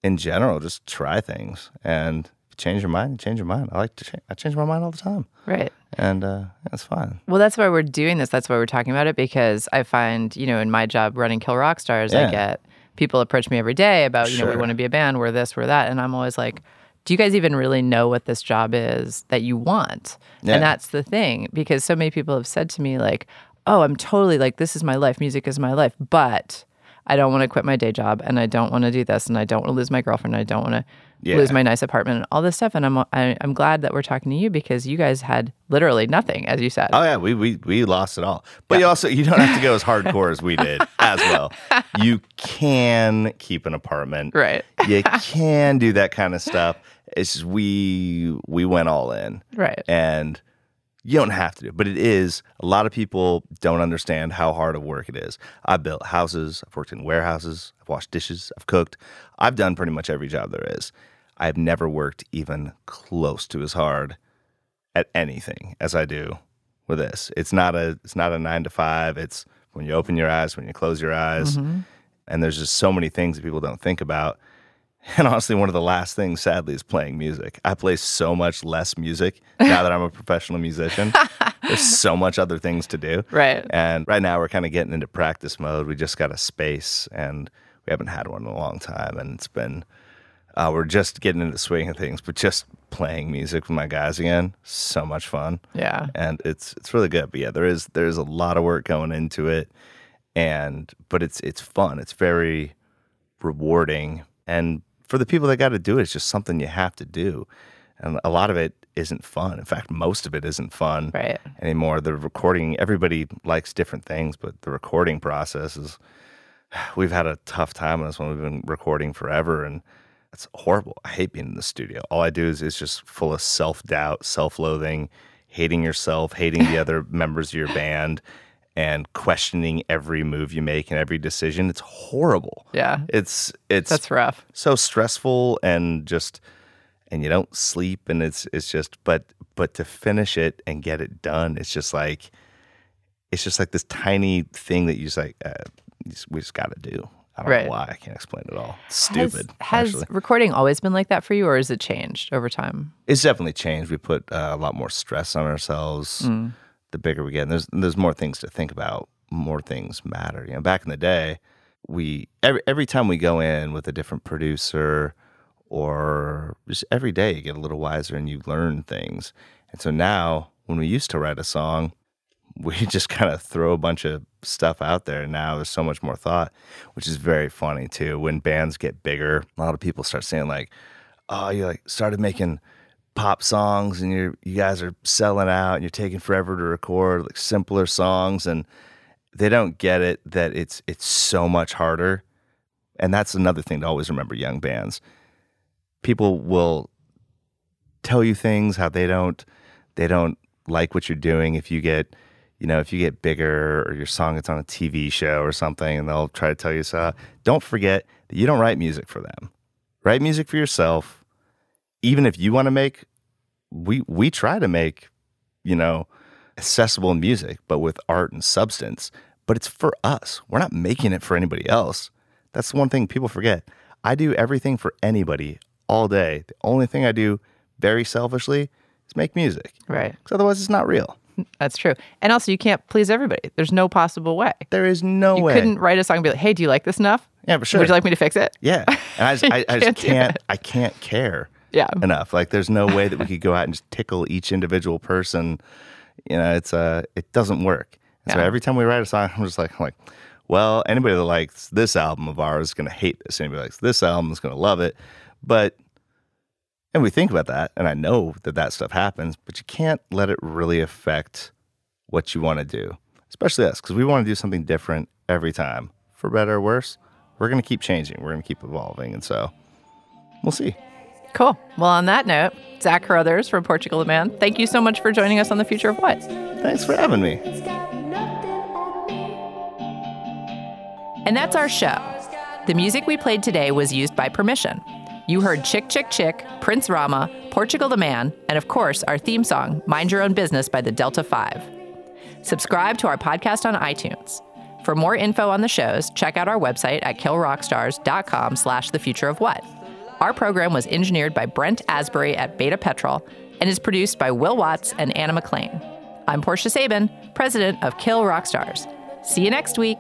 in general, just try things and change your mind. Change your mind. I like to change. I change my mind all the time, right. and uh, that's fine. Well, that's why we're doing this. That's why we're talking about it because I find, you know, in my job running Kill Rock Stars, I get people approach me every day about, you know, we want to be a band, we're this, we're that. And I'm always like, do you guys even really know what this job is that you want? Yeah. And that's the thing because so many people have said to me, like, oh, I'm totally like, this is my life, music is my life, but I don't want to quit my day job and I don't want to do this and I don't want to lose my girlfriend. And I don't want to Yeah. lose my nice apartment and all this stuff. And I'm, I, I'm glad that we're talking to you because you guys had literally nothing, as you said. Oh yeah, we we we lost it all. But you also you don't have to go as hardcore as we did as well. You can keep an apartment. Right. You can do that kind of stuff. It's just we we went all in. Right. And you don't have to do it, but it is. A lot of people don't understand how hard of work it is. I've built houses, I've worked in warehouses, I've washed dishes, I've cooked. I've done pretty much every job there is. I've never worked even close to as hard at anything as I do with this. It's not a it's not a 9 to 5. It's when you open your eyes, when you close your eyes. Mm-hmm. And there's just so many things that people don't think about. And honestly, one of the last things, sadly, is playing music. I play so much less music now that I'm a professional musician. There's so much other things to do. Right. And right now, we're kind of getting into practice mode. We just got a space, and we haven't had one in a long time. And it's been, uh, we're just getting into the swing of things, but just playing music with my guys again, so much fun Yeah. and it's it's really good. But yeah, there is there's a lot of work going into it, and but it's it's fun. It's very rewarding, and for the people that got to do it, it's just something you have to do, and a lot of it isn't fun. In fact, most of it isn't fun Right. anymore. The recording, everybody likes different things, but the recording process is. We've had a tough time on this one. We've been recording forever, and it's horrible. I hate being in the studio. All I do is is just full of self doubt, self loathing, hating yourself, hating the other members of your band, and questioning every move you make and every decision. It's horrible. Yeah. It's it's That's rough. so stressful and just and you don't sleep and it's it's just but but to finish it and get it done it's just like it's just like this tiny thing that you just like uh, we just got to do i don't Right. know why i can't explain it all it's stupid Has, actually recording always been like that for you, or has it changed over time? it's definitely changed we put uh, a lot more stress on ourselves Mm. The bigger we get and there's there's more things to think about more things matter. You know, back in the day, we every every time we go in with a different producer or just every day you get a little wiser and you learn things. And so now when we used to write a song, we just kind of throw a bunch of stuff out there. And now there's so much more thought, which is very funny too. When bands get bigger, a lot of people start saying like, "Oh, you like started making pop songs, and you're you guys are selling out, and you're taking forever to record like simpler songs." And they don't get it that it's it's so much harder. And that's another thing to always remember young bands. People will tell you things how they don't they don't like what you're doing if you get you know if you get bigger or your song gets on a TV show or something and they'll try to tell you so don't forget that you don't write music for them write music for yourself even if you want to make we we try to make you know accessible music but with art and substance but it's for us we're not making it for anybody else that's the one thing people forget i do everything for anybody all day the only thing i do very selfishly is make music Right. because otherwise it's not real That's true. And also, you can't please everybody. There's no possible way. there is no You way couldn't write a song and be like, hey, do you like this enough? yeah for sure Would you like me to fix it? yeah and i just, I, I just can't i can't care Yeah. enough. Like there's no way that we could go out and just tickle each individual person. You know, it's uh it doesn't work. And So every time we write a song, I'm just like, I'm like, well, anybody that likes this album of ours is gonna hate this. Anybody that likes this album is gonna love it. But and we think about that, and I know that that stuff happens, but you can't let it really affect what you want to do, especially us, because we want to do something different every time, for better or worse. We're gonna keep changing. We're gonna keep evolving, and so we'll see. Cool. Well, on that note, Zach Carothers from Portugal the Man, thank you so much for joining us on The Future of What. Thanks for having me. And that's our show. The music we played today was used by permission. You heard Chick Chick Chick, Prince Rama, Portugal the Man, and of course, our theme song, Mind Your Own Business by the Delta 5. Subscribe to our podcast on iTunes. For more info on the shows, check out our website at killrockstars.com slash the future of what. Our program was engineered by Brent Asbury at Beta Petrol and is produced by Will Watts and Anna McLean. I'm Portia Sabin, president of Kill Rock Stars. See you next week.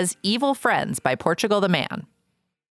Was Evil Friends by Portugal the Man.